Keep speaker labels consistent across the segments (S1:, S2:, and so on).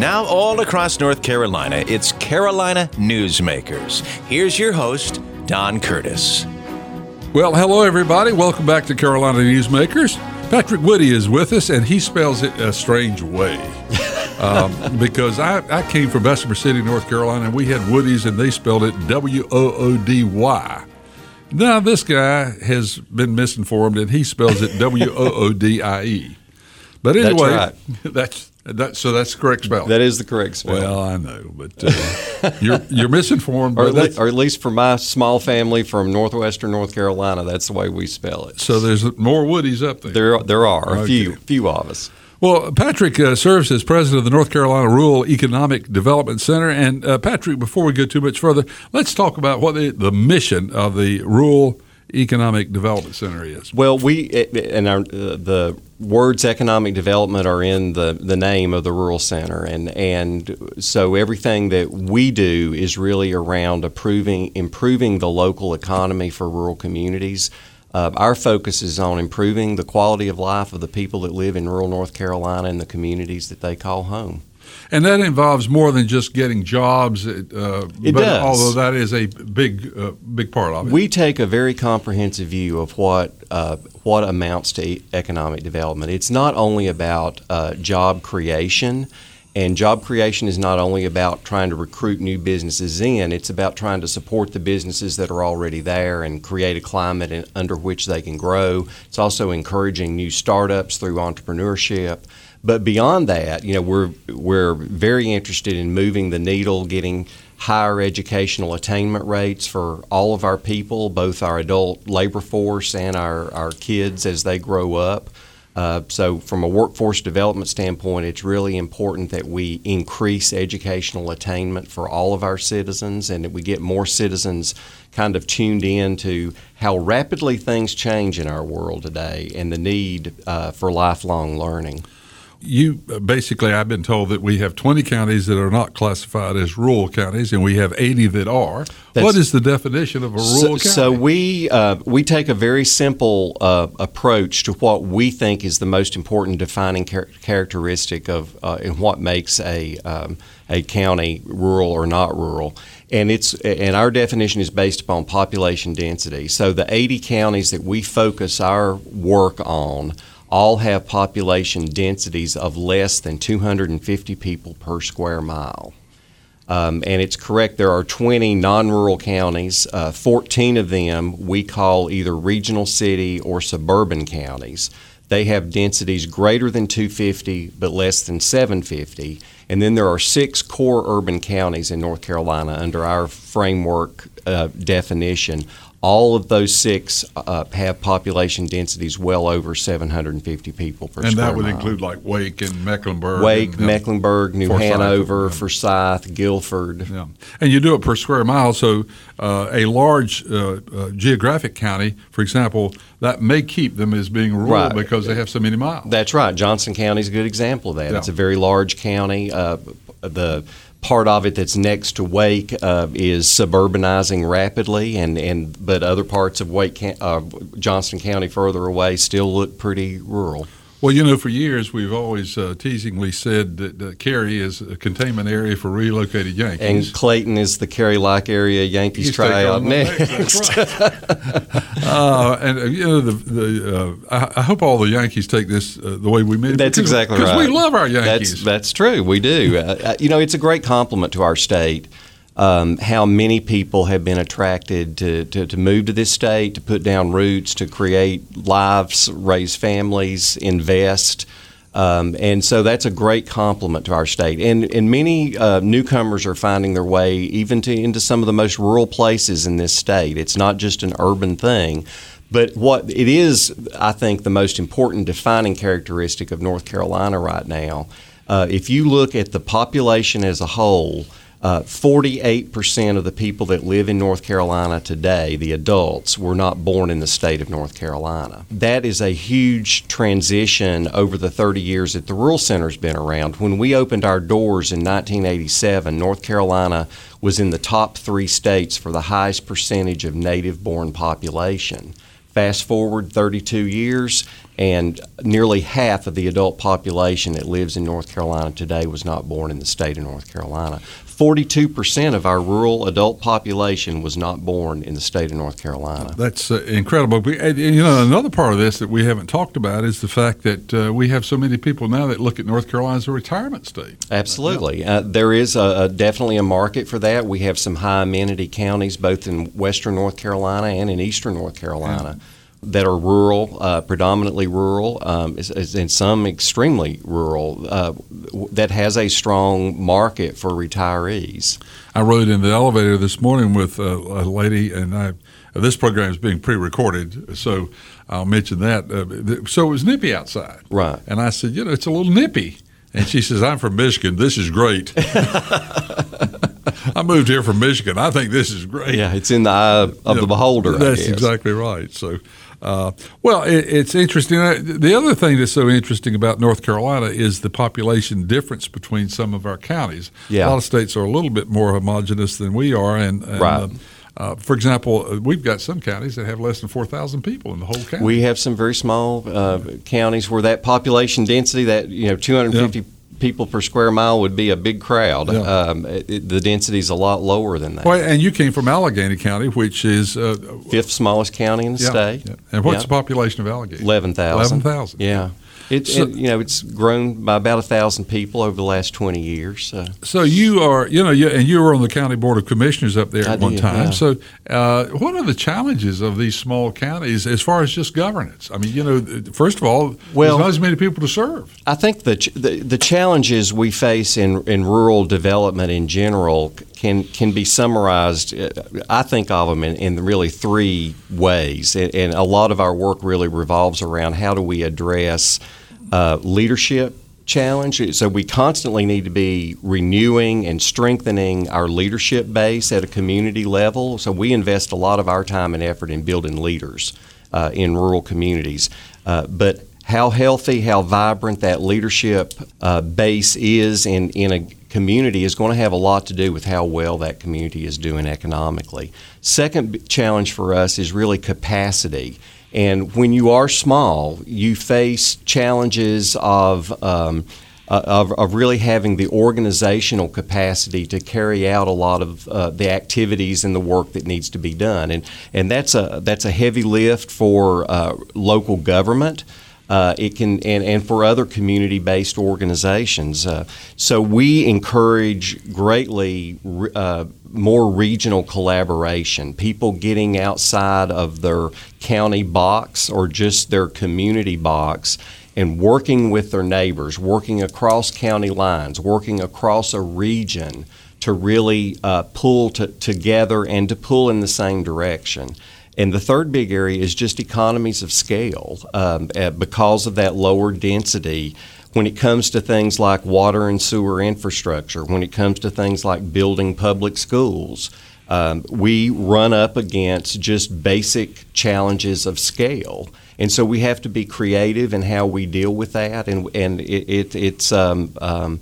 S1: Now, all across North Carolina, it's Carolina Newsmakers. Here's your host, Don Curtis.
S2: Well, hello, everybody. Welcome back to Carolina Newsmakers. Patrick Woody is with us, and he spells it a strange way. um, because I, I came from Bessemer City, North Carolina, and we had Woody's, and they spelled it W O O D Y. Now, this guy has been misinformed, and he spells it W O O D I E. But anyway,
S3: That's
S2: that's, that, so that's the correct spelling.
S3: That is the correct spell.
S2: well, I know, but uh, you're you're misinformed.
S3: or, at or at least for my small family from northwestern North Carolina, that's the way we spell it.
S2: so there's more Woodies up there.
S3: There, there are a few,
S2: Okay.
S3: few of us.
S2: Well, Patrick uh, serves as president of the North Carolina Rural Economic Development Center. And uh, Patrick, before we go too much further, let's talk about what the, the mission of the Rural Economic Development Center is.
S3: Well, we and our uh, the words economic development are in the, the name of the rural center, and and so everything that we do is really around improving improving the local economy for rural communities. Uh, our focus is on improving the quality of life of the people that live in rural North Carolina and the communities that they call home.
S2: And that involves more than just getting jobs. Uh,
S3: It
S2: but
S3: does.
S2: Although that is a big, uh, big part of it.
S3: We take a very comprehensive view of what uh, what amounts to economic development. It's not only about uh, job creation, and job creation is not only about trying to recruit new businesses in. It's about trying to support the businesses that are already there and create a climate in, under which they can grow. It's also encouraging new startups through entrepreneurship. But beyond that, you know, we're we're very interested in moving the needle, getting higher educational attainment rates for all of our people, both our adult labor force and our, our kids as they grow up. Uh, so, from a workforce development standpoint, it's really important that we increase educational attainment for all of our citizens and that we get more citizens kind of tuned in to how rapidly things change in our world today and the need uh, for lifelong learning.
S2: You basically, I've been told that we have 20 counties that are not classified as rural counties, and we have 80 that are.
S3: That's-
S2: what is the definition of a rural
S3: So,
S2: county?
S3: so we uh, we take a very simple uh, approach to what we think is the most important defining char- characteristic of uh, and what makes a um, a county rural or not rural. And it's and our definition is based upon population density. So the 80 counties that we focus our work on all have population densities of less than 250 people per square mile. Um, and it's correct, there are 20 non rural counties. Uh, 14 of them we call either regional city or suburban counties. They have densities greater than 250 but less than 750. And then there are six core urban counties in North Carolina under our framework uh, definition. All of those six uh, have population densities well over 750 people per
S2: and
S3: square And
S2: that would
S3: mile.
S2: include like Wake and Mecklenburg.
S3: Wake,
S2: and,
S3: Mecklenburg, New
S2: Forsyth,
S3: Hanover,
S2: yeah.
S3: Forsyth, Guilford.
S2: Yeah, and you do it per square mile. So uh, a large uh, uh, geographic county, for example, that may keep them as being rural
S3: Right.
S2: because they have so many miles.
S3: That's right. Johnston County is a good example of that.
S2: Yeah.
S3: It's a very large county. Uh, the part of it that's next to Wake uh, is suburbanizing rapidly, and, and but other parts of Wake, uh, Johnston County, further away, still look pretty rural.
S2: Well, you know, for years we've always uh, teasingly said that uh, Cary is a containment area for relocated Yankees.
S3: And Clayton is the Cary-like area Yankees
S2: He's taking
S3: try out next.
S2: Right. uh, and uh, you know, the, the uh, I, I hope all the Yankees take this uh, the way we meant. it,
S3: That's
S2: because-
S3: exactly
S2: because
S3: right.
S2: we love our Yankees.
S3: That's that's true. We do. You know, it's a great compliment to our state. Um, how many people have been attracted to, to, to move to this state, to put down roots, to create lives, raise families, invest. Um, and so that's a great compliment to our state. And, and many uh, newcomers are finding their way even to into some of the most rural places in this state. It's not just an urban thing. But what it is, I think, the most important defining characteristic of North Carolina right now, uh, if you look at the population as a whole, uh, 48% of the people that live in North Carolina today, the adults, were not born in the state of North Carolina. That is a huge transition over the 30 years that the Rural Center's been around. When we opened our doors in 1987, North Carolina was in the top three states for the highest percentage of native born population. Fast forward 32 years, and nearly half of the adult population that lives in North Carolina today was not born in the state of North Carolina. 42% of our rural adult population was not born in the state of North Carolina.
S2: That's uh, incredible. We, and, you know, another part of this that we haven't talked about is the fact that uh, we have so many people now that look at North Carolina as a retirement state.
S3: Absolutely. Uh, there is a, a, definitely a market for that. We have some high amenity counties both in western North Carolina and in eastern North Carolina. Yeah that are rural, uh, predominantly rural, um, and some extremely rural, uh, that has a strong market for retirees.
S2: I rode in the elevator this morning with a, a lady, and I, this program is being pre-recorded, so I'll mention that. Uh, so it was nippy outside,
S3: right?
S2: And I said, you know, it's a little nippy, and she says, "I'm from Michigan. This is great." I moved here from Michigan. I think this is great.
S3: Yeah, it's in the eye of yeah, the beholder.
S2: That's exactly right. So, uh, well, it, it's interesting. Uh, the other thing that's so interesting about North Carolina is the population difference between some of our counties.
S3: Yeah.
S2: A lot of states are a little bit more homogenous than we are, and, and
S3: right. Uh,
S2: uh, for example, uh, we've got some counties that have less than 4,000 people in the whole county.
S3: We have some very small uh, counties where that population density, that you know, 250 yeah people per square mile would be a big crowd. Yeah. Um, it, the density is a lot lower than that.
S2: Well, and you came from Alleghany County, which is uh,
S3: fifth smallest county in the
S2: yeah,
S3: state.
S2: Yeah. And what's the population of Alleghany?
S3: Eleven thousand.
S2: Eleven thousand.
S3: Yeah. It's so, you know it's grown by about a thousand people over the last twenty years. So.
S2: so you are you know you, and you were on the county board of commissioners up there
S3: I
S2: at one
S3: did,
S2: time.
S3: Yeah.
S2: So uh, what are the challenges of these small counties as far as just governance? I mean, you know, first of all,
S3: well,
S2: there's not as many people to serve.
S3: I think the the, the challenges we face in in rural development in general can can be summarized. Uh, I think of them in, in really three ways, and, and a lot of our work really revolves around how do we address uh, leadership challenge. So we constantly need to be renewing and strengthening our leadership base at a community level. So we invest a lot of our time and effort in building leaders uh, in rural communities. Uh, but how healthy, how vibrant that leadership uh, base is in, in a community is going to have a lot to do with how well that community is doing economically. Second challenge for us is really capacity. And when you are small, you face challenges of, um, uh, of, of, really having the organizational capacity to carry out a lot of uh, the activities and the work that needs to be done. And, and that's, a, that's a heavy lift for uh, local government. Uh, it can and, and for other community-based organizations. Uh, so we encourage greatly uh, more regional collaboration. People getting outside of their county box or just their community box and working with their neighbors, working across county lines, working across a region to really uh, pull to, together and to pull in the same direction. And the third big area is just economies of scale um, uh, because of that lower density. When it comes to things like water and sewer infrastructure, when it comes to things like building public schools, um, we run up against just basic challenges of scale. And so we have to be creative in how we deal with that. And, and it, it it's um, um,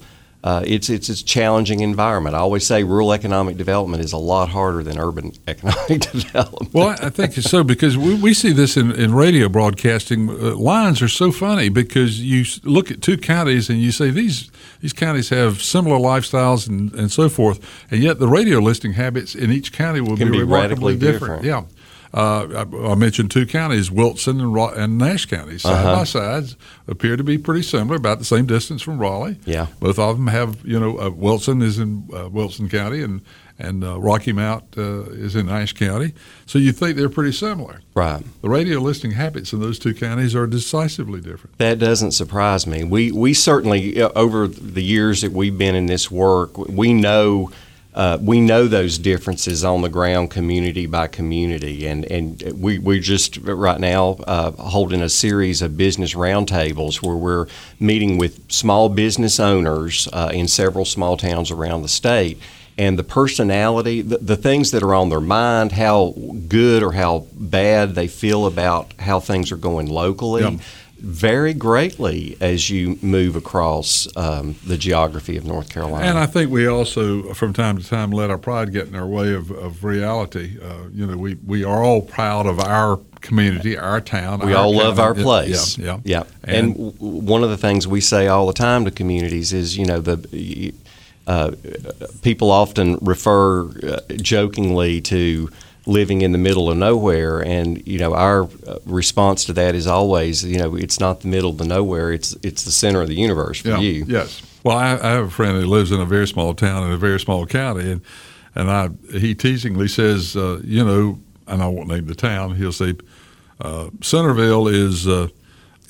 S3: uh, it's, it's, it's a challenging environment. I always say rural economic development is a lot harder than urban economic development.
S2: Well, I think it's so because we, we see this in, in radio broadcasting. Uh, lines are so funny because you look at two counties and you say these these counties have similar lifestyles and, and so forth, and yet the radio listening habits in each county will
S3: be,
S2: be,
S3: remarkably
S2: different.
S3: different.
S2: Yeah. Uh, I, I, mentioned two counties, Wilson and, and Nash counties, side
S3: uh-huh.
S2: by sides, appear to be pretty similar, about the same distance from Raleigh.
S3: Yeah,
S2: both of them have, you know, uh, Wilson is in uh, Wilson County, and and uh, Rocky Mount uh, is in Nash County. So you think they're pretty similar,
S3: right?
S2: The radio listening habits in those two counties are decisively different.
S3: That doesn't surprise me. We we certainly uh, over the years that we've been in this work, we know uh, we know those differences on the ground, community by community, and and we we're just right now uh, holding a series of business roundtables where we're meeting with small business owners uh, in several small towns around the state. And the personality, the, the things that are on their mind, how good or how bad they feel about how things are going locally, vary greatly as you move across um, the geography of North Carolina.
S2: And I think we also, from time to time, let our pride get in our way of, of reality. Uh, you know, we, we are all proud of our community, our town.
S3: We
S2: our
S3: all love our place.
S2: Yeah,
S3: yeah.
S2: And,
S3: And, w- one of the things we say all the time to communities is, you know, the uh, people often refer uh, jokingly to living in the middle of nowhere, and you know, our uh, response to that is always, you know, it's not the middle of the nowhere; it's it's the center of the universe for
S2: yeah,
S3: you.
S2: Yes. Well, I, I have a friend who lives in a very small town in a very small county, and and I he teasingly says, uh, you know, and I won't name the town. He'll say, uh, Centerville is. Uh,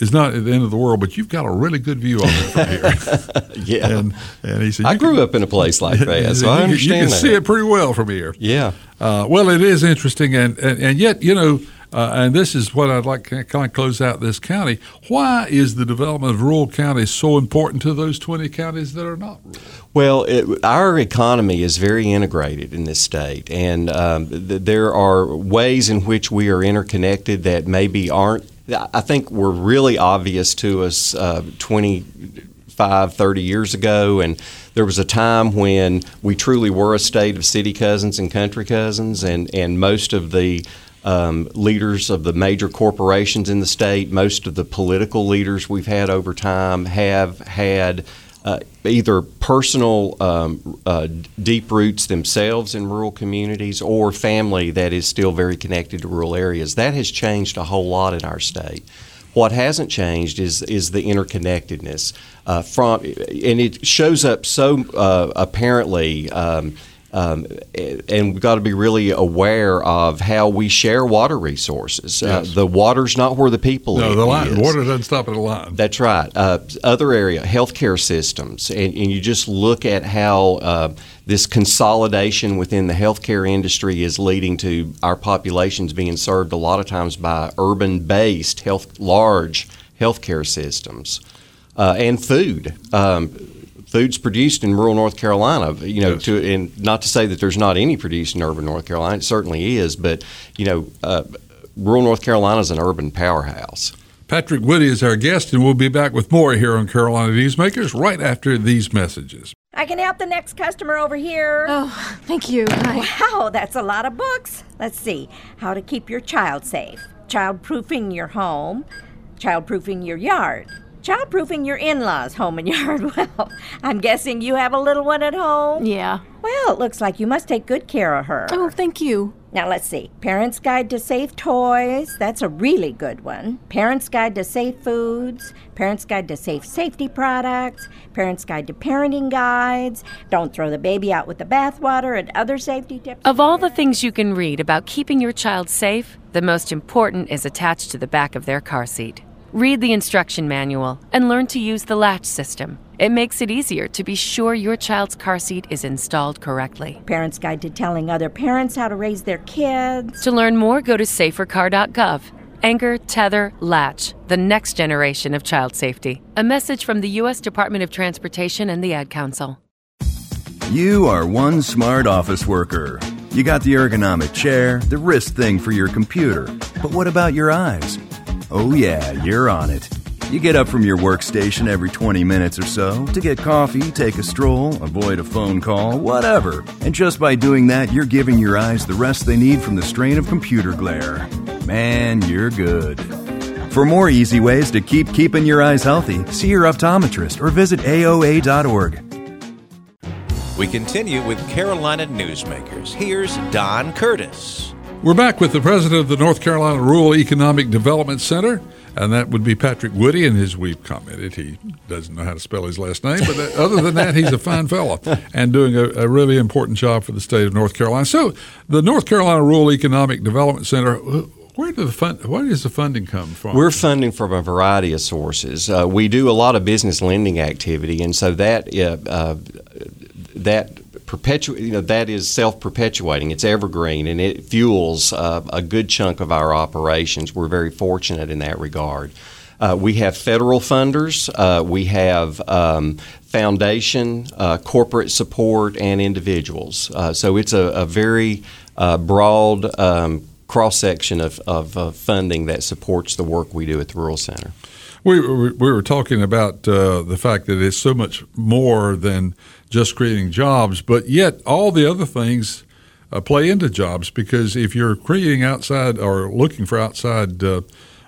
S2: is not at the end of the world, but you've got a really good view of it from here.
S3: yeah,
S2: and, and he said,
S3: I grew
S2: can-
S3: up in a place like that, so I understand
S2: You can
S3: that.
S2: see it pretty well from here.
S3: Yeah.
S2: Uh, well, it is interesting, and, and, and yet, you know, uh, and this is what I'd like to kind of close out this county. Why is the development of rural counties so important to those 20 counties that are not rural?
S3: Well, it, our economy is very integrated in this state, and um, th- there are ways in which we are interconnected that maybe aren't. I think were really obvious to us uh, 25, 30 years ago, and there was a time when we truly were a state of city cousins and country cousins, and, and most of the um, leaders of the major corporations in the state, most of the political leaders we've had over time have had uh, either personal um, uh, deep roots themselves in rural communities or family that is still very connected to rural areas. That has changed a whole lot in our state. What hasn't changed is is the interconnectedness uh, from, and it shows up so uh, apparently. Um, um, and we've got to be really aware of how we share water resources. Uh, the water's not where the people
S2: No, the line,
S3: is.
S2: water doesn't stop at a line.
S3: That's right. Uh, other area, healthcare systems, and, and you just look at how uh, this consolidation within the healthcare industry is leading to our populations being served a lot of times by urban-based health, large healthcare systems, uh, and food. Um, food's produced in rural North Carolina. You know,
S2: Yes.
S3: to and not to say that there's not any produced in urban North Carolina. It certainly is, but you know, uh, rural North Carolina is an urban powerhouse.
S2: Patrick Woody is our guest, and we'll be back with more here on Carolina Newsmakers right after these messages.
S4: I can help the next customer over here.
S5: Oh, thank you. Hi.
S4: Wow, that's a lot of books. Let's see. How to keep your child safe. Child proofing your home. Child proofing your yard. Child proofing your in laws' home and yard. Well, I'm guessing you have a little one at home.
S5: Yeah.
S4: Well, it looks like you must take good care of her.
S5: Oh, thank you.
S4: Now let's see. Parents Guide to Safe Toys. That's a really good one. Parents Guide to Safe Foods. Parents Guide to Safe Safety Products. Parents Guide to Parenting Guides. Don't throw the baby out with the bathwater and other safety tips.
S6: Of all the things you can read about keeping your child safe, the most important is attached to the back of their car seat. Read the instruction manual and learn to use the latch system. It makes it easier to be sure your child's car seat is installed correctly.
S4: Parents Guide to Telling Other Parents How to Raise Their Kids.
S6: To learn more, go to safercar.gov. Anchor, tether, latch, the next generation of child safety. A message from the U.S. Department of Transportation and the Ad Council.
S7: You are one smart office worker. You got the ergonomic chair, the wrist thing for your computer. But what about your eyes? Oh, yeah, you're on it. You get up from your workstation every 20 minutes or so to get coffee, take a stroll, avoid a phone call, whatever. And just by doing that, you're giving your eyes the rest they need from the strain of computer glare. Man, you're good. For more easy ways to keep keeping your eyes healthy, see your optometrist or visit AOA.org.
S1: We continue with Carolina Newsmakers. Here's Don Curtis.
S2: We're back with the president of the North Carolina Rural Economic Development Center, and that would be Patrick Woody. And as we've commented, he doesn't know how to spell his last name, but that, other than that, he's a fine fellow and doing a, a really important job for the state of North Carolina. So, the North Carolina Rural Economic Development Center, where do the fund? Where does the funding come from?
S3: We're funding from a variety of sources. Uh, we do a lot of business lending activity, and so that uh, uh, that perpetu- you know that is self-perpetuating. It's evergreen, and it fuels uh, a good chunk of our operations. We're very fortunate in that regard. Uh, we have federal funders. Uh, we have um, foundation, uh, corporate support, and individuals. Uh, so it's a, a very uh, broad um, cross section of, of funding that supports the work we do at the Rural Center.
S2: We, we, we were talking about uh, the fact that it's so much more than just creating jobs, but yet all the other things uh, play into jobs because if you're creating outside or looking for outside uh,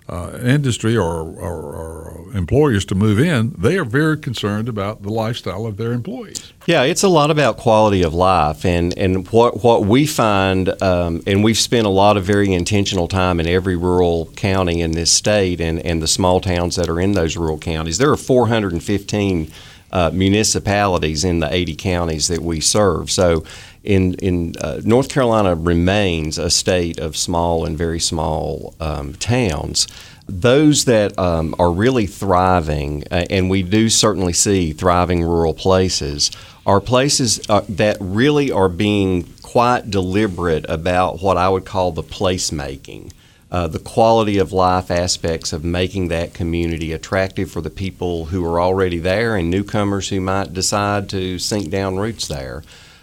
S2: uh, industry or, or, or, employers to move in, they are very concerned about the lifestyle of their employees.
S3: Yeah, it's a lot about quality of life, and and what what we find, um, and we've spent a lot of very intentional time in every rural county in this state, and and the small towns that are in those rural counties. There are 415 uh, municipalities in the 80 counties that we serve. So in in uh, North Carolina remains a state of small and very small um, towns. Those that um, are really thriving, uh, and we do certainly see thriving rural places, are places uh, that really are being quite deliberate about what I would call the placemaking. Uh, the quality of life aspects of making that community attractive for the people who are already there and newcomers who might decide to sink down roots there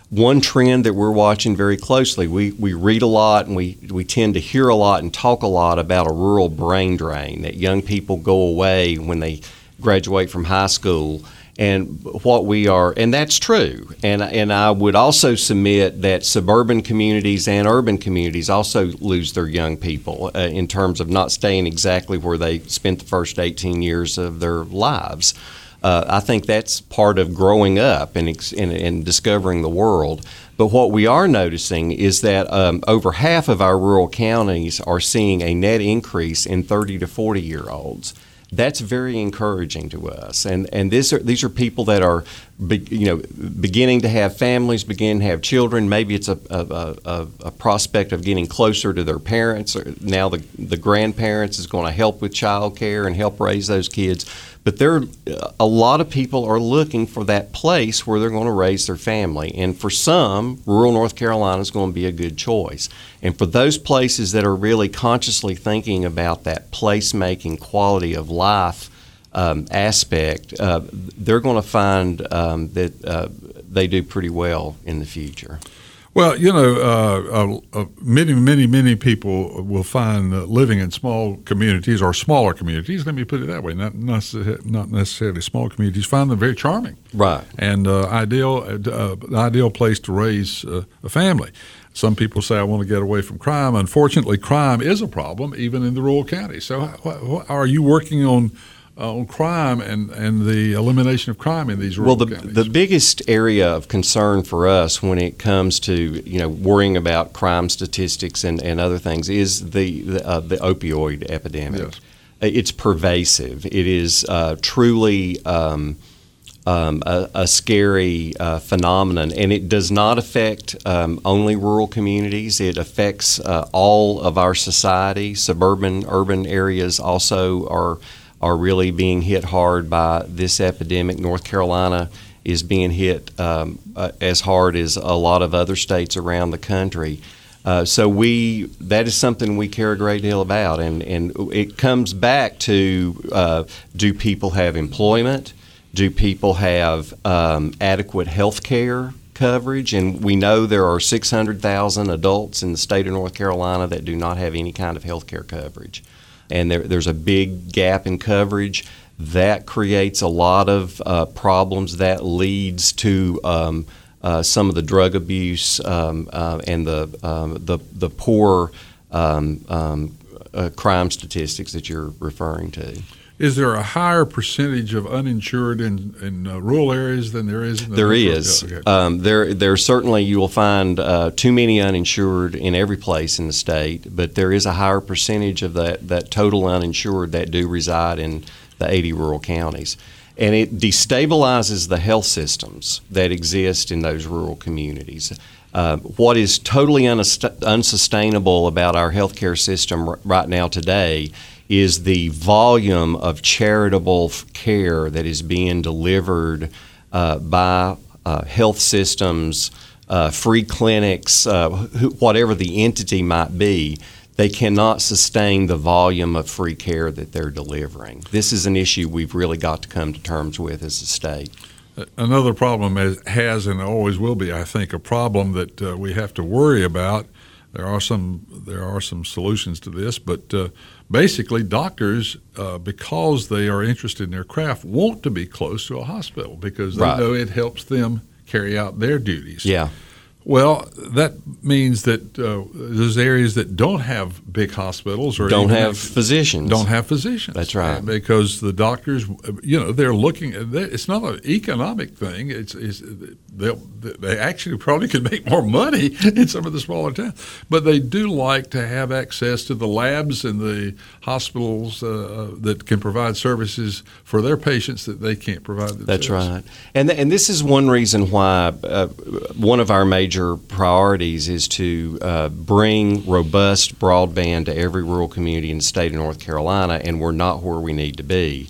S3: one trend that we're watching very closely. We, we read a lot and we, we tend to hear a lot and talk a lot about a rural brain drain, that young people go away when they graduate from high school. And what we are, and that's true. And, and I would also submit that suburban communities and urban communities also lose their young people uh, in terms of not staying exactly where they spent the first 18 years of their lives uh, I think that's part of growing up and, and, and, discovering the world. But what we are noticing is that um, over half of our rural counties are seeing a net increase in 30 to 40 year olds that's very encouraging to us. And and this are, these are people that are, be, you know, beginning to have families, beginning to have children. Maybe it's a, a, a, a prospect of getting closer to their parents. Now the the grandparents is going to help with child care and help raise those kids. But there, a lot of people are looking for that place where they're going to raise their family. And for some, rural North Carolina is going to be a good choice. And for those places that are really consciously thinking about that placemaking quality of life um, aspect, uh, they're going to find um, that uh, they do pretty well in the future.
S2: Well, you know, uh, uh, uh, many, many, many people will find living in small communities or smaller communities. Let me put it that way, not not necessarily small communities. Find them very charming,
S3: right,
S2: and uh, ideal, uh, ideal place to raise a family. Some people say I want to get away from crime. Unfortunately, crime is a problem even in the rural counties. So, are you working on? Uh, on crime and, and the elimination of crime in these rural
S3: well, the,
S2: counties?
S3: the biggest area of concern for us when it comes to you know worrying about crime statistics and, and other things is the the, uh, the opioid epidemic.
S2: Yes.
S3: It's pervasive. It is uh, truly. Um, um, a, a, scary uh, phenomenon, and it does not affect um, only rural communities. It affects uh, all of our society. Suburban, urban areas also are are really being hit hard by this epidemic. North Carolina is being hit um, uh, as hard as a lot of other states around the country. Uh, so we that is something we care a great deal about, and and it comes back to uh, do people have employment? Do people have um, adequate health care coverage? And we know there are 600,000 adults in the state of North Carolina that do not have any kind of health care coverage and there, there's a big gap in coverage. That creates a lot of uh, problems. That leads to um, uh, some of the drug abuse um, uh, and the, um, the, the poor um, um, uh, crime statistics that you're referring to.
S2: Is there a higher percentage of uninsured in, in uh, rural areas than there is? In the
S3: there is. Okay. Um, there, there certainly you will find uh, too many uninsured in every place in the state, but there is a higher percentage of that, that total uninsured that do reside in the 80 rural counties. And it destabilizes the health systems that exist in those rural communities. Uh, what is totally unsustainable about our healthcare system r- right now today is the volume of charitable care that is being delivered uh, by uh, health systems, uh, free clinics, uh, wh- whatever the entity might be. They cannot sustain the volume of free care that they're delivering. This is an issue we've really got to come to terms with as a state.
S2: Another problem has and always will be, I think, a problem that uh, we have to worry about. There are some there are some solutions to this, but uh, basically, doctors, uh, because they are interested in their craft, want to be close to a hospital because they
S3: right.
S2: know it helps them carry out their duties.
S3: Yeah.
S2: Well, that means that uh, those areas that don't have big hospitals or
S3: Don't have physicians.
S2: don't have physicians.
S3: That's right.
S2: Uh, Because the doctors, you know, they're looking. It's not an economic thing. It's, it's they they actually probably could make more money in some of the smaller towns, but they do like to have access to the labs and the hospitals uh, that can provide services for their patients that they can't provide themselves.
S3: That's right, and th- and this is one reason why uh, one of our major priorities is to uh, bring robust broadband to every rural community in the state of North Carolina, and we're not where we need to be.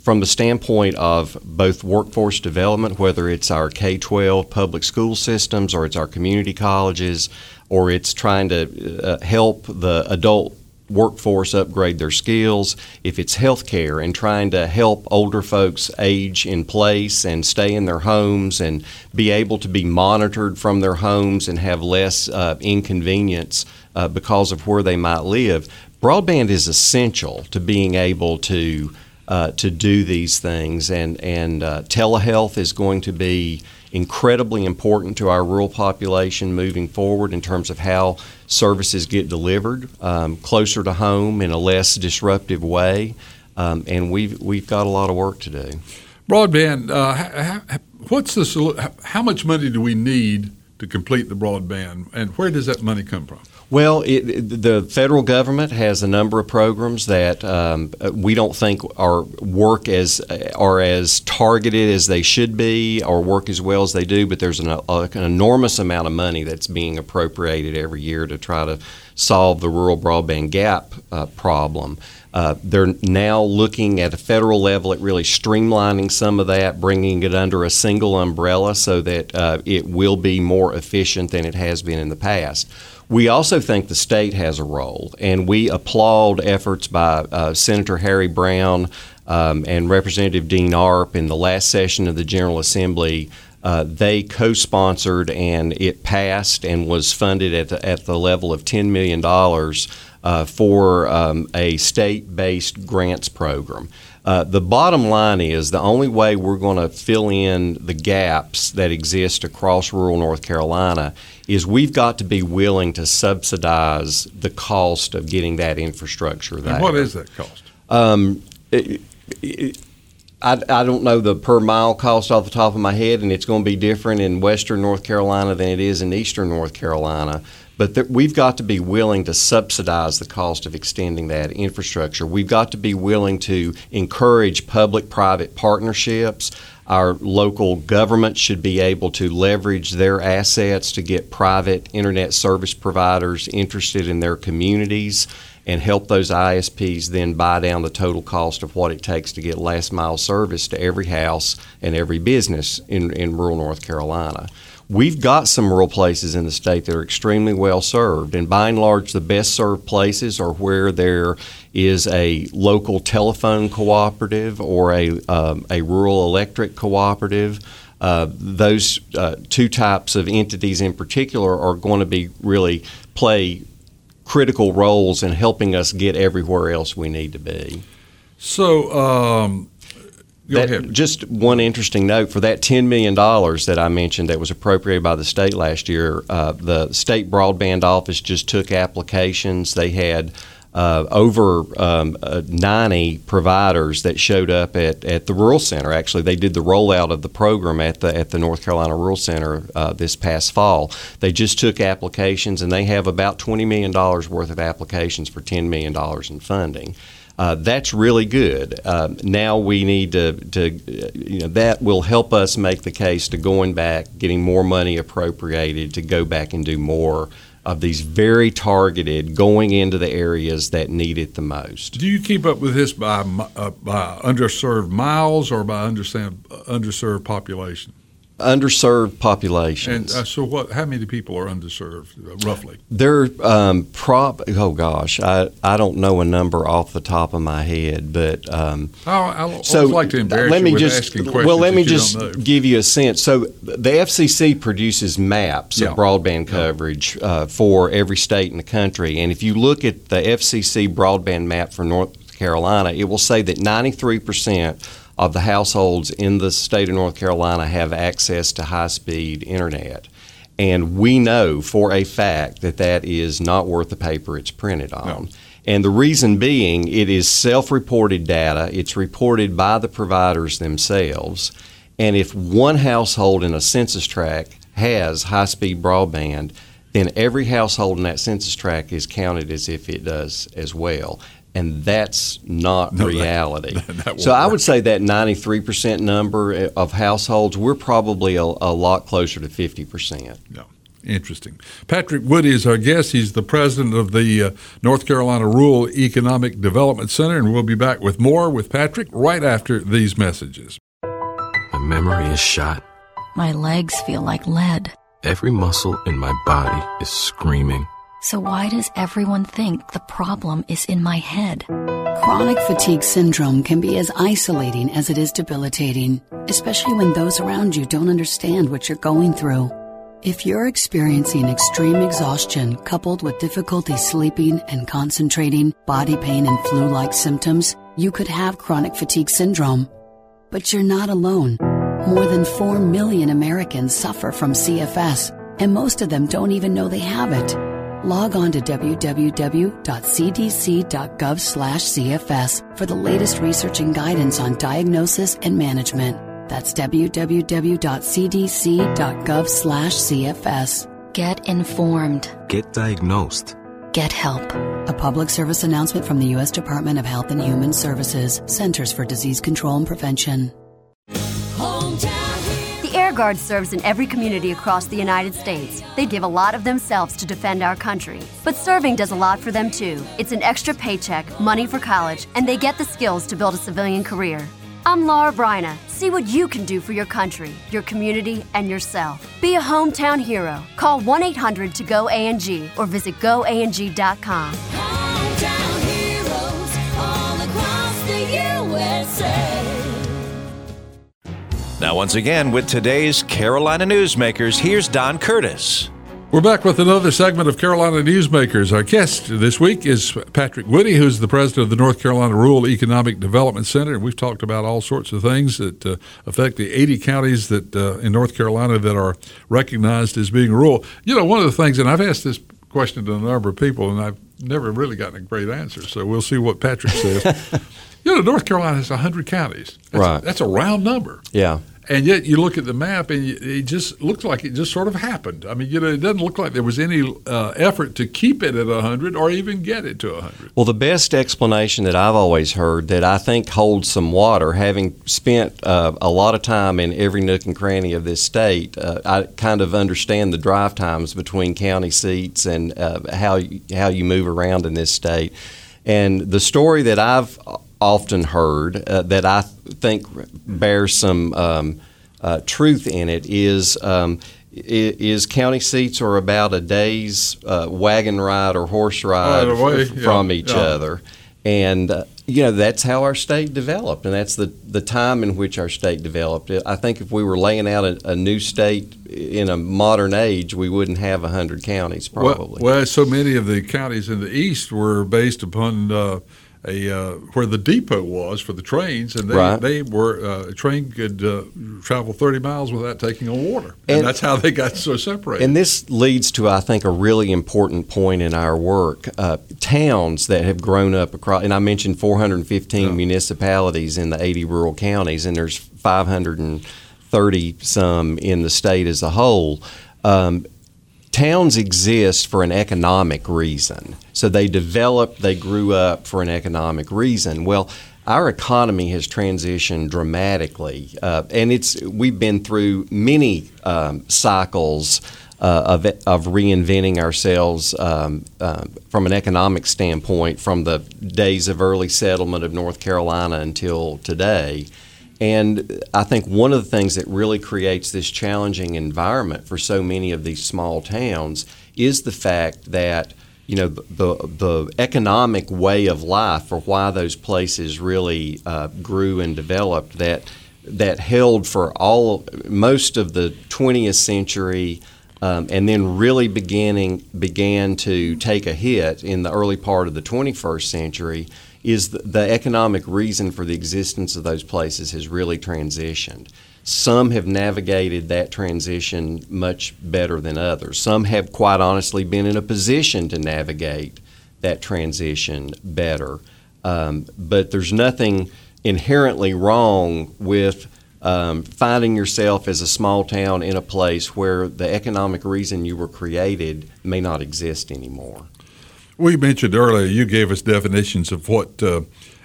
S3: From the standpoint of both workforce development, whether it's our K 12 public school systems or it's our community colleges, or it's trying to uh, help the adult workforce upgrade their skills, if it's healthcare and trying to help older folks age in place and stay in their homes and be able to be monitored from their homes and have less uh, inconvenience uh, because of where they might live, broadband is essential to being able to. Uh, to do these things, and and uh, telehealth is going to be incredibly important to our rural population moving forward in terms of how services get delivered um, closer to home in a less disruptive way. Um, and we've we've got a lot of work to do.
S2: Broadband. Uh, what's the how much money do we need to complete the broadband, and where does that money come from?
S3: Well, it, the federal government has a number of programs that um, we don't think are work as are as targeted as they should be, or work as well as they do. But there's an, a, an enormous amount of money that's being appropriated every year to try to solve the rural broadband gap uh, problem. Uh, they're now looking at a federal level at really streamlining some of that, bringing it under a single umbrella so that uh, it will be more efficient than it has been in the past. We also think the state has a role, and we applaud efforts by uh, Senator Harry Brown um, and Representative Dean Arp in the last session of the General Assembly. Uh, they co-sponsored and it passed and was funded at the, at the level of $10 million uh, for um, a state-based grants program. Uh, the bottom line is the only way we're going to fill in the gaps that exist across rural North Carolina is we've got to be willing to subsidize the cost of getting that infrastructure there.
S2: And what is that cost?
S3: Um, it, it, I, I don't know the per mile cost off the top of my head, and it's going to be different in western North Carolina than it is in eastern North Carolina. But th- we've got to be willing to subsidize the cost of extending that infrastructure. We've got to be willing to encourage public private partnerships. Our local government should be able to leverage their assets to get private internet service providers interested in their communities and help those ISPs then buy down the total cost of what it takes to get last mile service to every house and every business in, in rural North Carolina. We've got some rural places in the state that are extremely well served, and by and large, the best served places are where there is a local telephone cooperative or a, um, a rural electric cooperative. Uh, those uh, two types of entities in particular are going to be really play critical roles in helping us get everywhere else we need to be.
S2: So, um,
S3: that. Just one interesting note for that $10 million that I mentioned that was appropriated by the state last year, uh, the state broadband office just took applications. They had uh, over um, uh, 90 providers that showed up at, at the Rural Center. Actually, they did the rollout of the program at the, at the North Carolina Rural Center uh, this past fall. They just took applications, and they have about $20 million worth of applications for $10 million in funding. Uh, that's really good. Uh, now we need to, to, you know, that will help us make the case to going back, getting more money appropriated to go back and do more of these very targeted, going into the areas that need it the most.
S2: Do you keep up with this by, uh, by underserved miles or by underserved, underserved population?
S3: Underserved populations.
S2: And uh, so, what? How many people are underserved, uh, roughly?
S3: They're um, prop. Oh gosh, I, I don't know a number off the top of my head, but um,
S2: I, I so like to embarrass
S3: let me just
S2: asking questions
S3: well, let me just give you a sense. So the FCC produces maps
S2: Yeah.
S3: of broadband coverage uh, for every state in the country, and if you look at the FCC broadband map for North Carolina, it will say that ninety three percent of the households in the state of North Carolina have access to high speed internet. And we know for a fact that that is not worth the paper it's printed on. And the reason being, it is self reported data, it's reported by the providers themselves. And if one household in a census tract has high speed broadband, then every household in that census tract is counted as if it does as well. And that's not
S2: No,
S3: reality.
S2: that won't
S3: so I
S2: work.
S3: would say that 93% number of households, we're probably a, a lot closer to 50%.
S2: No. Interesting. Patrick Woody is our guest. He's the president of the uh, North Carolina Rural Economic Development Center, and we'll be back with more with Patrick right after these messages.
S8: My memory is shot.
S9: My legs feel like lead.
S8: Every muscle in my body is screaming.
S9: So why does everyone think the problem is in my head?
S10: Chronic fatigue syndrome can be as isolating as it is debilitating, especially when those around you don't understand what you're going through. If you're experiencing extreme exhaustion coupled with difficulty sleeping and concentrating, body pain, and flu like symptoms, you could have chronic fatigue syndrome. But you're not alone. More than 4 million Americans suffer from CFS, and most of them don't even know they have it. Log on to www.cdc.gov/cfs for the latest research and guidance on diagnosis and management. That's www.cdc.gov/cfs.
S9: Get informed.
S8: Get diagnosed.
S9: Get help.
S10: A public service announcement from the U.S. Department of Health and Human Services, Centers for Disease Control and Prevention.
S11: Guard serves in every community across the United States. They give a lot of themselves to defend our country. But serving does a lot for them too. It's an extra paycheck, money for college, and they get the skills to build a civilian career. I'm Laura Bryna. See what you can do for your country, your community, and yourself. Be a hometown hero. Call 1 800 to GO ANG or visit goang.com.
S1: Now, once again, with today's Carolina Newsmakers, here's Don Curtis.
S2: We're back with another segment of Carolina Newsmakers. Our guest this week is Patrick Woody, who's the president of the North Carolina Rural Economic Development Center. And we've talked about all sorts of things that uh, affect the 80 counties that uh, in North Carolina that are recognized as being rural. You know, one of the things, and I've asked this question to a number of people, and I've never really gotten a great answer. So we'll see what Patrick says. you know, North Carolina has 100 counties. That's,
S3: Right.
S2: That's a round number.
S3: Yeah.
S2: And yet, you look at the map, and it just looks like it just sort of happened. I mean, you know, it doesn't look like there was any uh, effort to keep it at 100 or even get it to 100.
S3: Well, the best explanation that I've always heard that I think holds some water, having spent uh, a lot of time in every nook and cranny of this state, uh, I kind of understand the drive times between county seats and uh, how you, how you move around in this state. And the story that I've often heard uh, that I think bears some um, uh, truth in it is. Um, is county seats are about a day's uh, wagon ride or horse ride f-
S2: yeah,
S3: from each
S2: yeah.
S3: other, and uh, you know that's how our state developed, and that's the the time in which our state developed. I think if we were laying out a, a new state in a modern age, we wouldn't have hundred counties probably.
S2: Well, well, so many of the counties in the east were based upon uh, a uh, where the depot was for the trains, and they,
S3: Right.
S2: they were uh, a train could uh, travel 30 miles without taking on water, and,
S3: And-
S2: that's how they got so separated.
S3: And this leads to, I think, a really important point in our work. Uh, towns that have grown up across, and I mentioned 415 municipalities in the 80 rural counties, and there's 530 some in the state as a whole. Um, towns exist for an economic reason. So they developed, they grew up for an economic reason. Well, our economy has transitioned dramatically, uh, and it's we've been through many um, cycles uh, of of reinventing ourselves um, uh, from an economic standpoint, from the days of early settlement of North Carolina until today. And I think one of the things that really creates this challenging environment for so many of these small towns is the fact that you know the the economic way of life for why those places really uh, grew and developed that that held for all most of the 20th century um, and then really beginning began to take a hit in the early part of the 21st century is the, the economic reason for the existence of those places has really transitioned. some have navigated that transition much better than others. Some have quite honestly been in a position to navigate that transition better. Um, but there's nothing inherently wrong with um, finding yourself as a small town in a place where the economic reason you were created may not exist anymore.
S2: We mentioned earlier, you gave us definitions of what, uh,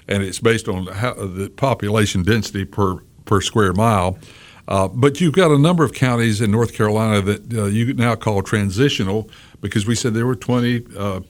S2: and it's based on how, the population density per, per square mile. Uh, but you've got a number of counties in North Carolina that uh, you now call transitional because we said there were 20 uh,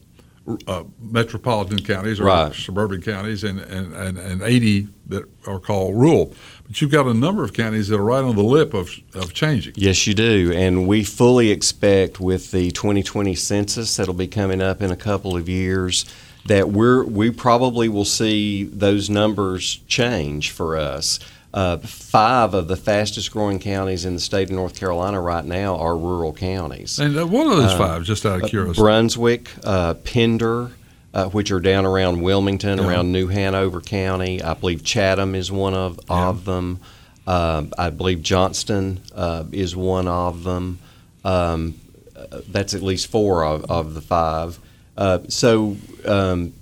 S2: uh, metropolitan counties or
S3: right.
S2: suburban counties and, and, and, and 80 that are called rural. But you've got a number of counties that are right on the lip of, of changing.
S3: Yes, you do. And we fully expect with the 2020 census that'll be coming up in a couple of years that we're, we probably will see those numbers change for us. Uh, five of the fastest growing counties in the state of North Carolina right now are rural counties.
S2: And uh, what are those uh, five, just out of uh, curiosity?
S3: Brunswick, uh, Pender, uh, which are down around Wilmington, yeah. around New Hanover County. I believe Chatham is one of, yeah. of them. I believe Johnston is one of them. Um, that's at least four of, of the five. so um,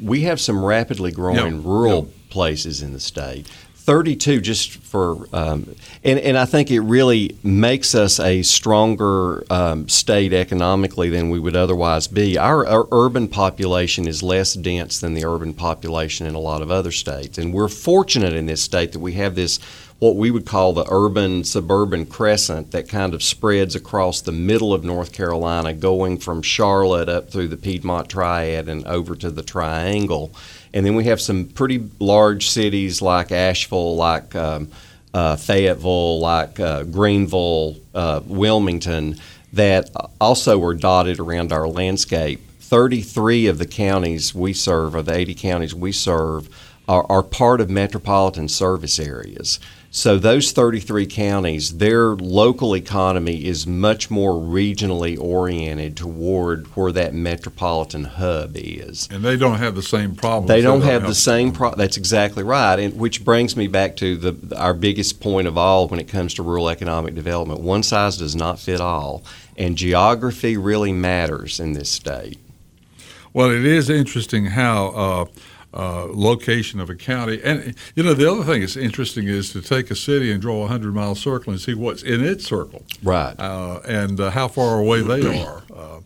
S3: we have some rapidly growing yep. rural yep. places in the state. 32 just for um, and, and i think it really makes us a stronger um, state economically than we would otherwise be. Our, our, urban population is less dense than the urban population in a lot of other states and we're fortunate in this state that we have this what we would call the urban suburban crescent that kind of spreads across the middle of north carolina going from charlotte up through the piedmont triad and over to the triangle and then we have some pretty large cities like Asheville, like um, uh, Fayetteville, like uh, Greenville, uh, Wilmington, that also are dotted around our landscape. 33 of the counties we serve, of the 80 counties we serve, are, are part of metropolitan service areas. So those 33 counties, their local economy is much more regionally oriented toward where that metropolitan hub is.
S2: And they don't have the same problems.
S3: They don't have the same problem. That's exactly right. And which brings me back to the our biggest point of all when it comes to rural economic development. One size does not fit all, and geography really matters in this state.
S2: Well, it is interesting how. Uh, uh, location of a county. And you know, the other thing that's interesting is to take a city and draw a hundred mile circle and see what's in its circle,
S3: right?
S2: Uh, and uh, how far away they are. Uh,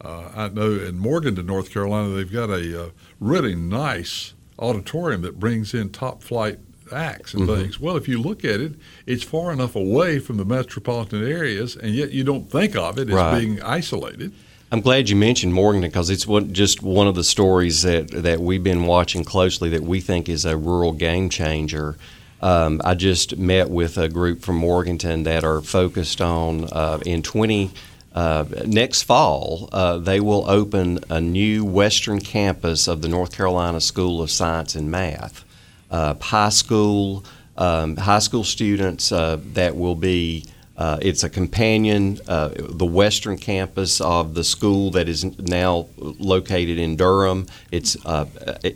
S2: uh, I know in Morganton, North Carolina, they've got a uh, really nice auditorium that brings in top flight acts and mm-hmm. things. Well, if you look at it, it's far enough away from the metropolitan areas, and yet you don't think of it as right. being isolated.
S3: I'm glad you mentioned Morganton because it's one, just one of the stories that, that we've been watching closely that we think is a rural game changer. Um, I just met with a group from Morganton that are focused on uh, in 20 uh, next fall uh, they will open a new western campus of the North Carolina School of Science and Math. Uh, high school um, high school students uh, that will be uh, it's a companion, uh, the western campus of the school that is now located in Durham. It's uh,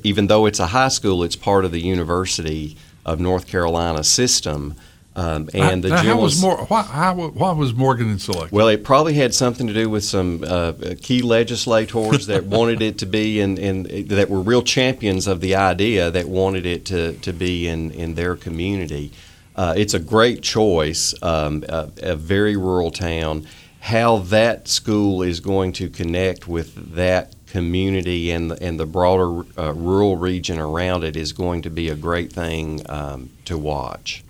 S3: even though it's a high school, it's part of the University of North Carolina system. Um, and the
S2: how was Mor- why, how, why was Morgan selected?
S3: Well, it probably had something to do with some uh, key legislators that wanted it to be in, in, that were real champions of the idea that wanted it to, to be in, in their community. Uh, it's a great choice, um, a, a, very rural town. How that school is going to connect with that community and the, and the broader uh, rural region around it is going to be a great thing um, to watch.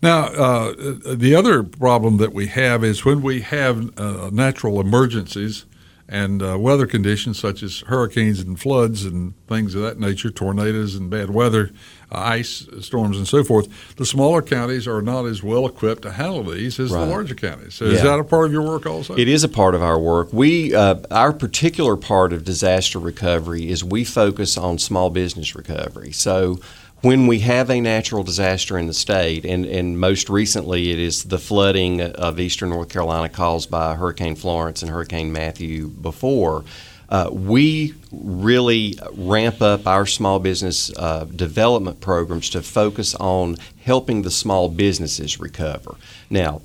S2: Now, uh, the other problem that we have is when we have uh, natural emergencies and uh, weather conditions such as hurricanes and floods and things of that nature, tornadoes and bad weather, ice storms and so forth, the smaller counties are not as well equipped to handle these as right. the larger counties. So yeah. is that a part of your work also?
S3: It is a part of our work. We uh, our particular part of disaster recovery is we focus on small business recovery. So when we have a natural disaster in the state, and, and most recently it is the flooding of eastern North Carolina caused by Hurricane Florence and Hurricane Matthew before, uh, we really ramp up our small business uh, development programs to focus on helping the small businesses recover. Now,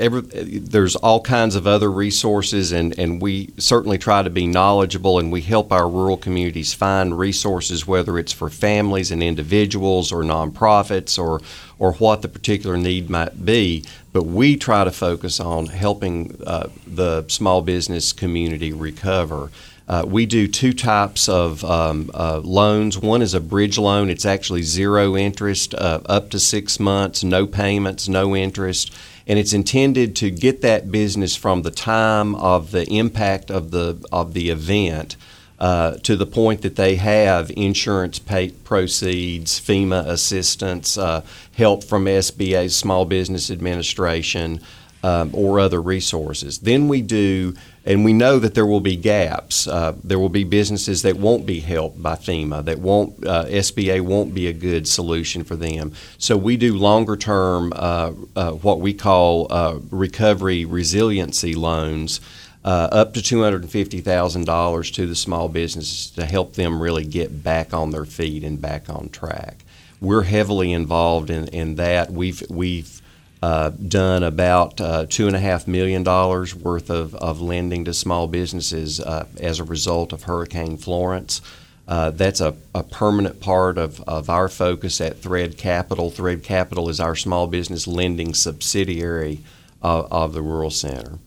S3: every, there's all kinds of other resources, and, and we certainly try to be knowledgeable and we help our rural communities find resources, whether it's for families and individuals or nonprofits or, or what the particular need might be. But we try to focus on helping uh, the small business community recover. Uh, we do two types of um, uh, loans. One is a bridge loan. It's actually zero interest, uh, up to six months, no payments, no interest and it's intended to get that business from the time of the impact of the of the event uh, to the point that they have insurance pay proceeds, FEMA assistance, uh, help from SBA Small Business Administration, um, or other resources. Then we do and we know that there will be gaps. Uh, there will be businesses that won't be helped by FEMA, that won't uh, SBA won't be a good solution for them. So we do longer term, uh, uh what we call uh, recovery resiliency loans. Uh, up to $250,000 to the small businesses to help them really get back on their feet and back on track. We're heavily involved in, in that. We've, we've uh, done about uh, two and a half million dollars worth of, of lending to small businesses uh, as a result of Hurricane Florence. Uh, that's a, a, permanent part of, of our focus at Thread Capital. Thread Capital is our small business lending subsidiary of, of the Rural Center.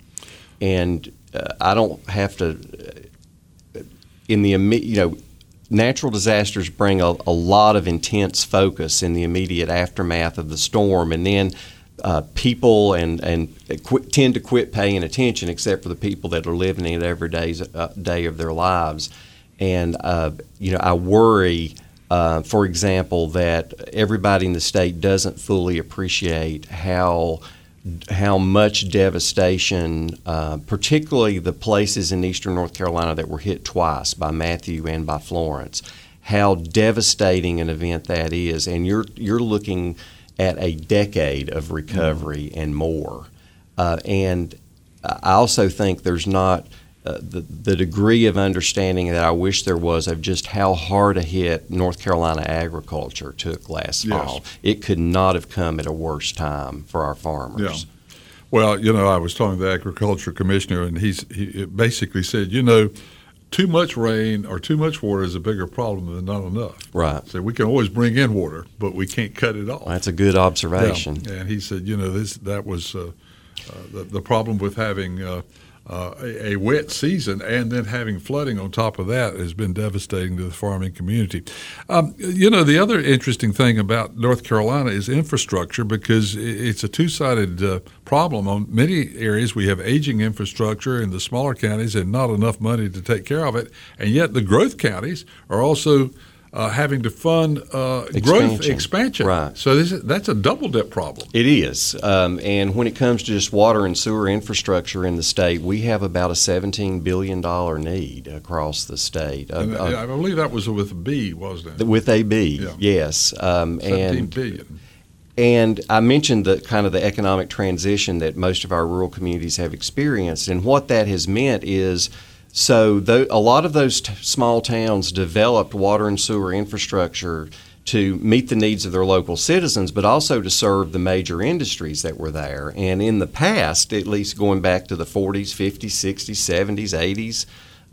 S3: And uh, I don't have to, in the immediate you know, natural disasters bring a, a, lot of intense focus in the immediate aftermath of the storm, and then uh, people and and tend to quit paying attention, except for the people that are living it every day, uh, day of their lives. And uh, you know, I worry, uh, for example, that everybody in the state doesn't fully appreciate how how much devastation, uh, particularly the places in eastern North Carolina that were hit twice by Matthew and by Florence, how devastating an event that is. And you're you're looking at a decade of recovery mm-hmm. and more. Uh, and I also think there's not uh, the, the degree of understanding that I wish there was of just how hard a hit North Carolina agriculture took last yes. fall. It could not have come at a worse time for our farmers.
S2: Yeah. Well, you know, I was talking to the agriculture commissioner, and he's he basically said, you know, too much rain or too much water is a bigger problem than not enough.
S3: Right.
S2: So we can always bring in water, but we can't cut it off.
S3: That's a good observation.
S2: Yeah. And he said, you know, this that was uh, uh, the, the problem with having uh, a, a, wet season and then having flooding on top of that has been devastating to the farming community. Um, you know, the other interesting thing about North Carolina is infrastructure because it's a two sided uh, problem. On many areas, we have aging infrastructure in the smaller counties and not enough money to take care of it. And yet, the growth counties are also uh, having to fund uh, growth expansion.
S3: Right.
S2: So this is, that's a double dip problem.
S3: It is. Um, and when it comes to just water and sewer infrastructure in the state, we have about a $17 billion need across the state.
S2: Uh, I believe that was with a B, wasn't it?
S3: With a B, yeah. yes.
S2: Um, 17 and, billion.
S3: And I mentioned the kind of the economic transition that most of our rural communities have experienced, and what that has meant is so a lot of those t- small towns developed water and sewer infrastructure to meet the needs of their local citizens, but also to serve the major industries that were there. And in the past, at least going back to the 40s, 50s, 60s, 70s, 80s,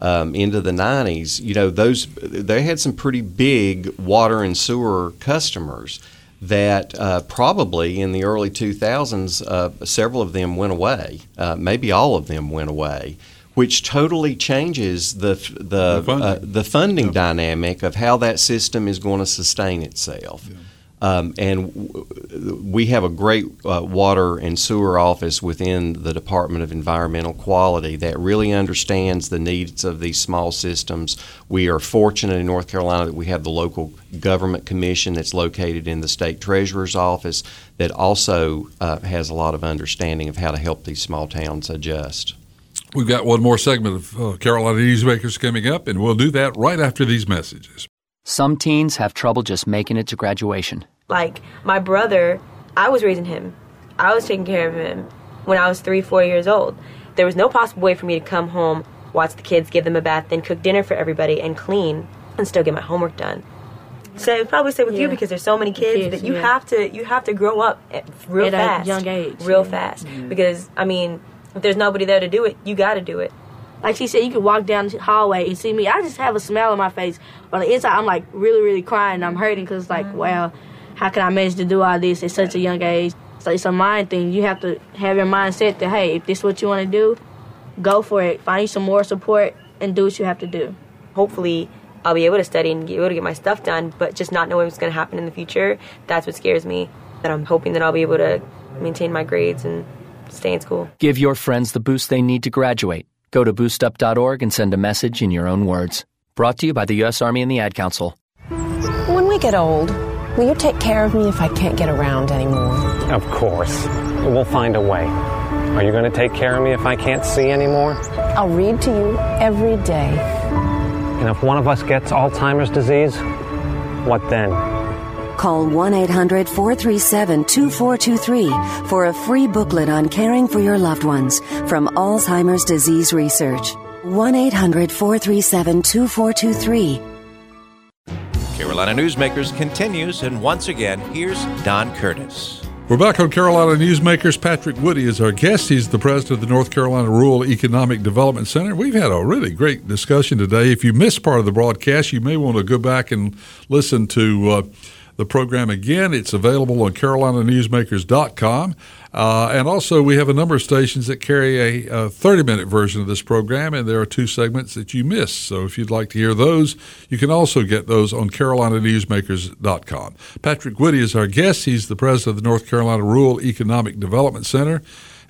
S3: um, into the 90s, you know, those they had some pretty big water and sewer customers that uh, probably in the early 2000s, uh, several of them went away. Uh, maybe all of them went away which totally changes the the the funding, uh, the funding yeah. dynamic of how that system is going to sustain itself. Yeah. Um, and w- we have a great uh, water and sewer office within the Department of Environmental Quality that really understands the needs of these small systems. We are fortunate in North Carolina that we have the local government commission that's located in the state treasurer's office that also uh, has a lot of understanding of how to help these small towns adjust.
S2: We've got one more segment of uh, Carolina Newsmakers coming up, and we'll do that right after these messages.
S12: Some teens have trouble just making it to graduation.
S13: Like my brother, I was raising him, I was taking care of him when I was three, four years old. There was no possible way for me to come home watch the kids, give them a bath, then cook dinner for everybody and clean and still get my homework done. So I'd probably say with you because there's so many kids,
S14: Kids,
S13: that you
S14: yeah.
S13: have to you have to grow up at real
S14: At a
S13: fast,
S14: young age,
S13: real
S14: yeah.
S13: fast. Because I mean, if there's nobody there to do it, you got to do it.
S14: Like she said, you can walk down the hallway and see me. I just have a smile on my face. But on the inside, I'm like really, really crying. I'm hurting because, like, mm. wow, how can I manage to do all this at such a young age? So it's a mind thing. You have to have your mindset that, hey, if this is what you want to do, go for it. Find you some more support and do what you have to do.
S13: Hopefully, I'll be able to study and be able to get my stuff done, but just not knowing what's going to happen in the future, that's what scares me. That I'm hoping that I'll be able to maintain my grades and stay in school.
S12: Give your friends the boost they need to graduate. Go to boostup.org and send a message in your own words. Brought to you by the U.S. Army and the Ad Council.
S15: When we get old, will you take care of me if I can't get around anymore?
S16: Of course. We'll find a way. Are you going to take care of me if I can't see anymore?
S15: I'll read to you every day.
S16: And if one of us gets Alzheimer's disease, what then?
S17: Call 1 800 437 2423 for a free booklet on caring for your loved ones from Alzheimer's Disease Research. 1 800 437 2423.
S1: Carolina Newsmakers continues, and once again, here's Don Curtis.
S2: We're back on Carolina Newsmakers. Patrick Woodie is our guest. He's the president of the North Carolina Rural Economic Development Center. We've had a really great discussion today. If you missed part of the broadcast, you may want to go back and listen to uh, the program again. It's available on carolinanewsmakers.com. Uh, and also, we have a number of stations that carry a 30 minute version of this program, and there are two segments that you missed. So, if you'd like to hear those, you can also get those on carolinanewsmakers.com. Patrick Woodie is our guest. He's the president of the North Carolina Rural Economic Development Center.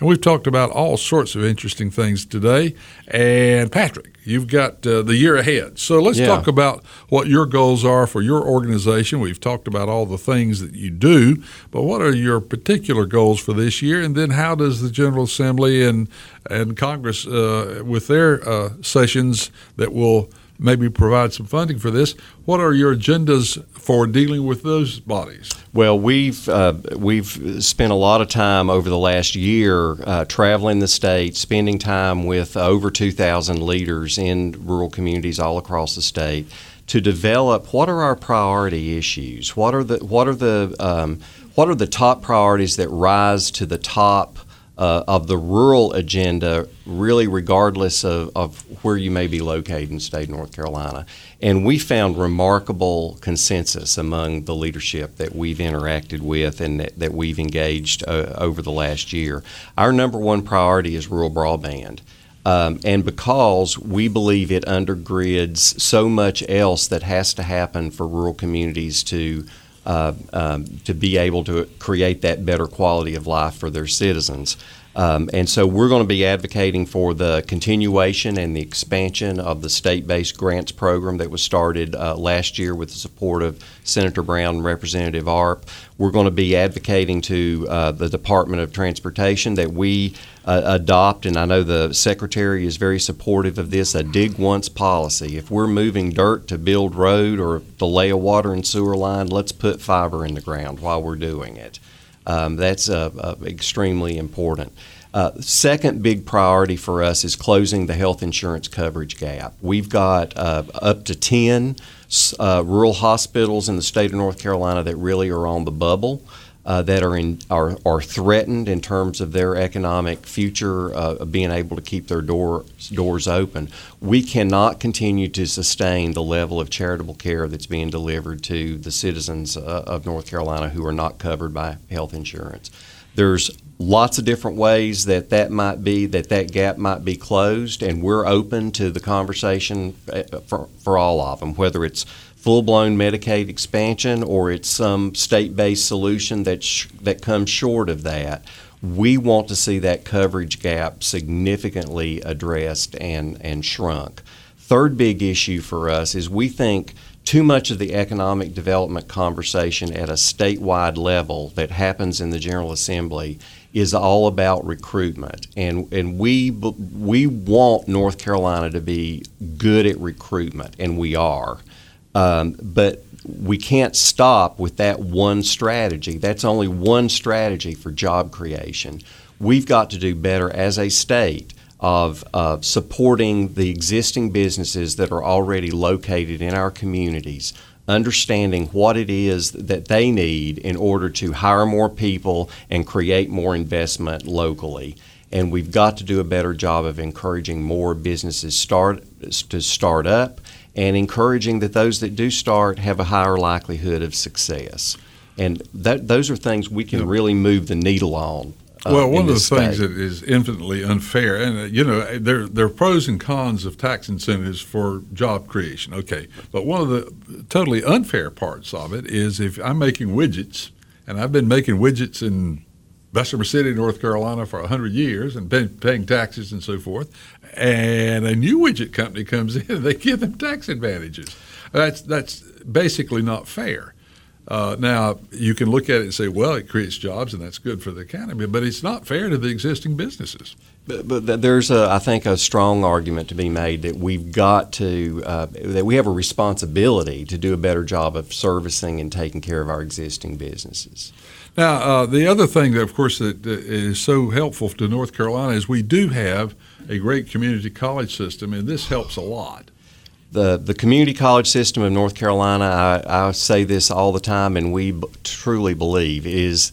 S2: And we've talked about all sorts of interesting things today. And Patrick, you've got uh, the year ahead. So let's
S3: Yeah.
S2: talk about what your goals are for your organization. We've talked about all the things that you do, but what are your particular goals for this year? And then how does the General Assembly and, and Congress, uh, with their uh, sessions that will maybe provide some funding for this, what are your agendas for dealing with those bodies?
S3: Well, we've uh, we've spent a lot of time over the last year uh, traveling the state, spending time with over 2,000 leaders in rural communities all across the state to develop what are our priority issues. What are the what are the um, what are the top priorities that rise to the top uh, of the rural agenda, really regardless of, of where you may be located in the state of North Carolina. And we found remarkable consensus among the leadership that we've interacted with and that, that we've engaged uh, over the last year. Our number one priority is rural broadband. Um, and because we believe it undergrids so much else that has to happen for rural communities to uh, um, to be able to create that better quality of life for their citizens. Um, and so we're going to be advocating for the continuation and the expansion of the state based grants program that was started uh, last year with the support of Senator Brown and Representative Arp. We're going to be advocating to uh, the Department of Transportation that we uh, adopt, and I know the Secretary is very supportive of this, a dig once policy. If we're moving dirt to build road or to lay a water and sewer line, let's put fiber in the ground while we're doing it. Um, that's uh, uh, extremely important. Uh, second big priority for us is closing the health insurance coverage gap. We've got uh, up to 10 uh, rural hospitals in the state of North Carolina that really are on the bubble. Uh, that are in are, are threatened in terms of their economic future uh, of being able to keep their door, doors open. We cannot continue to sustain the level of charitable care that's being delivered to the citizens uh, of North Carolina who are not covered by health insurance. There's lots of different ways that that might be that that gap might be closed, and we're open to the conversation uh, for, for all of them, whether it's full blown Medicaid expansion or it's some state based solution that, sh- that comes short of that. We want to see that coverage gap significantly addressed and, and shrunk. Third big issue for us is we think too much of the economic development conversation at a statewide level that happens in the General Assembly is all about recruitment, and and we we want North Carolina to be good at recruitment, and we are. Um, but we can't stop with that one strategy. That's only one strategy for job creation. We've got to do better as a state of supporting the existing businesses that are already located in our communities, understanding what it is that they need in order to hire more people and create more investment locally. And we've got to do a better job of encouraging more businesses start to start up and encouraging that those that do start have a higher likelihood of success. And that, those are things we can really move the needle on. Uh,
S2: well, one of the
S3: state.
S2: things that is infinitely unfair, and uh, you know, there there are pros and cons of tax incentives for job creation. Okay, but one of the totally unfair parts of it is if I'm making widgets, and I've been making widgets in Bessemer City, North Carolina, for hundred years, and been paying taxes and so forth, and a new widget company comes in, they give them tax advantages. That's that's basically not fair. Uh, now, you can look at it and say, well, it creates jobs and that's good for the economy, but it's not fair to the existing businesses.
S3: But, but there's, a, I think, a strong argument to be made that we've got to, uh, that we have a responsibility to do a better job of servicing and taking care of our existing businesses.
S2: Now, uh, the other thing, that, of course, that is so helpful to North Carolina is we do have a great community college system, and this helps a lot
S3: the the community college system of North Carolina, I, I say this all the time, and we b- truly believe is.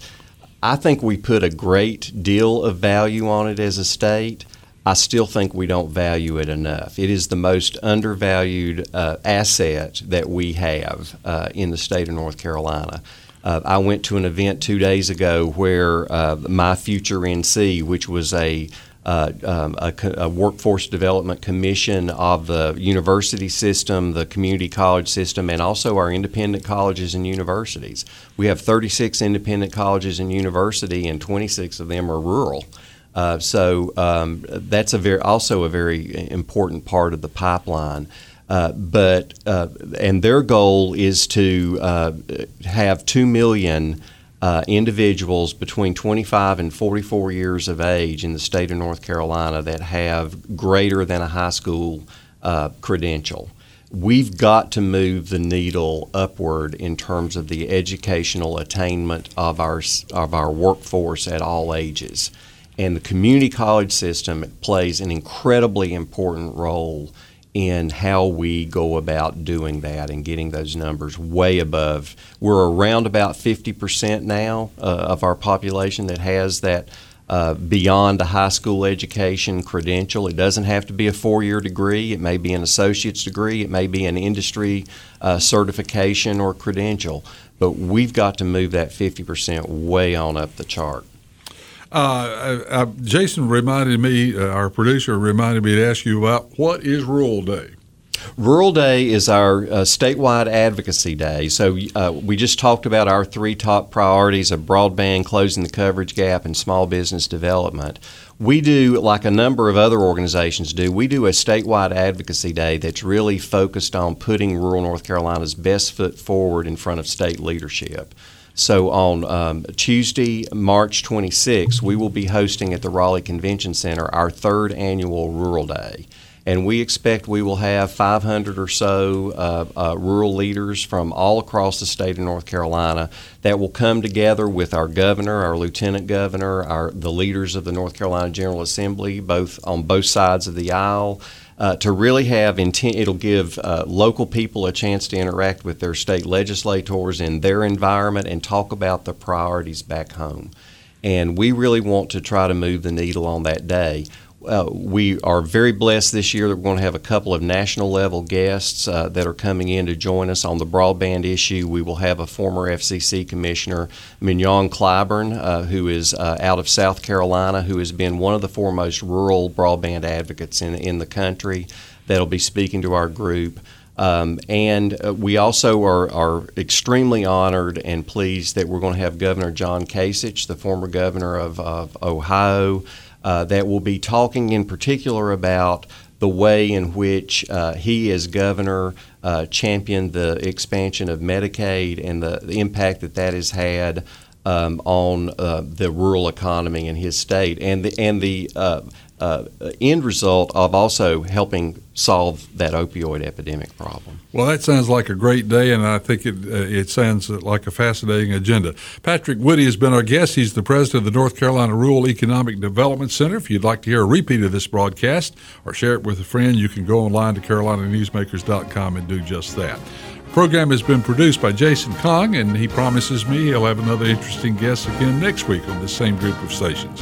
S3: I think we put a great deal of value on it as a state. I still think we don't value it enough. It is the most undervalued uh, asset that we have uh, in the state of North Carolina. Uh, I went to an event two days ago where uh, my future NC, which was a uh, um, a, a, workforce development commission of the university system, the community college system, and also our independent colleges and universities. We have 36 independent colleges and university, and 26 of them are rural. Uh, so um, that's a very also a very important part of the pipeline. Uh, but uh, and their goal is to uh, have two million uh, individuals between 25 and 44 years of age in the state of North Carolina that have greater than a high school uh, credential. We've got to move the needle upward in terms of the educational attainment of our, of our workforce at all ages. And the community college system plays an incredibly important role in how we go about doing that and getting those numbers way above. We're around about 50% now uh, of our population that has that uh, beyond a high school education credential. It doesn't have to be a four year degree, it may be an associate's degree, it may be an industry uh, certification or credential, but we've got to move that 50% way on up the chart.
S2: Uh, uh, Jason reminded me, uh, our producer reminded me to ask you about what is Rural Day.
S3: Rural Day is our uh, statewide advocacy day. So uh, we just talked about our three top priorities of broadband, closing the coverage gap, and small business development. We do, like a number of other organizations do, we do a statewide advocacy day that's really focused on putting rural North Carolina's best foot forward in front of state leadership. So on um, Tuesday, March 26, we will be hosting at the Raleigh Convention Center our third annual Rural Day. And we expect we will have 500 or so uh, uh, rural leaders from all across the state of North Carolina that will come together with our governor, our lieutenant governor, our the leaders of the North Carolina General Assembly, both on both sides of the aisle uh, to really have intent. It'll give uh, local people a chance to interact with their state legislators in their environment and talk about the priorities back home. And we really want to try to move the needle on that day. Uh, we are very blessed this year that we're going to have a couple of national level guests uh, that are coming in to join us on the broadband issue. We will have a former FCC commissioner, Mignon Clyburn, uh, who is uh, out of South Carolina, who has been one of the foremost rural broadband advocates in, in the country, that'll be speaking to our group. Um, and uh, we also are, are, extremely honored and pleased that we're going to have Governor John Kasich, the former governor of, of Ohio uh, that will be talking in particular about the way in which uh, he, as governor, uh, championed the expansion of Medicaid and the, the impact that that has had um, on uh, the rural economy in his state, and the and the uh, end result of also helping solve that opioid epidemic problem.
S2: Well, that sounds like a great day, and I think it uh, it sounds like a fascinating agenda. Patrick Woodie has been our guest. He's the president of the North Carolina Rural Economic Development Center. If you'd like to hear a repeat of this broadcast or share it with a friend, you can go online to carolinanewsmakers.com and do just that. The program has been produced by Jason Kong, and he promises me he'll have another interesting guest again next week on the same group of stations.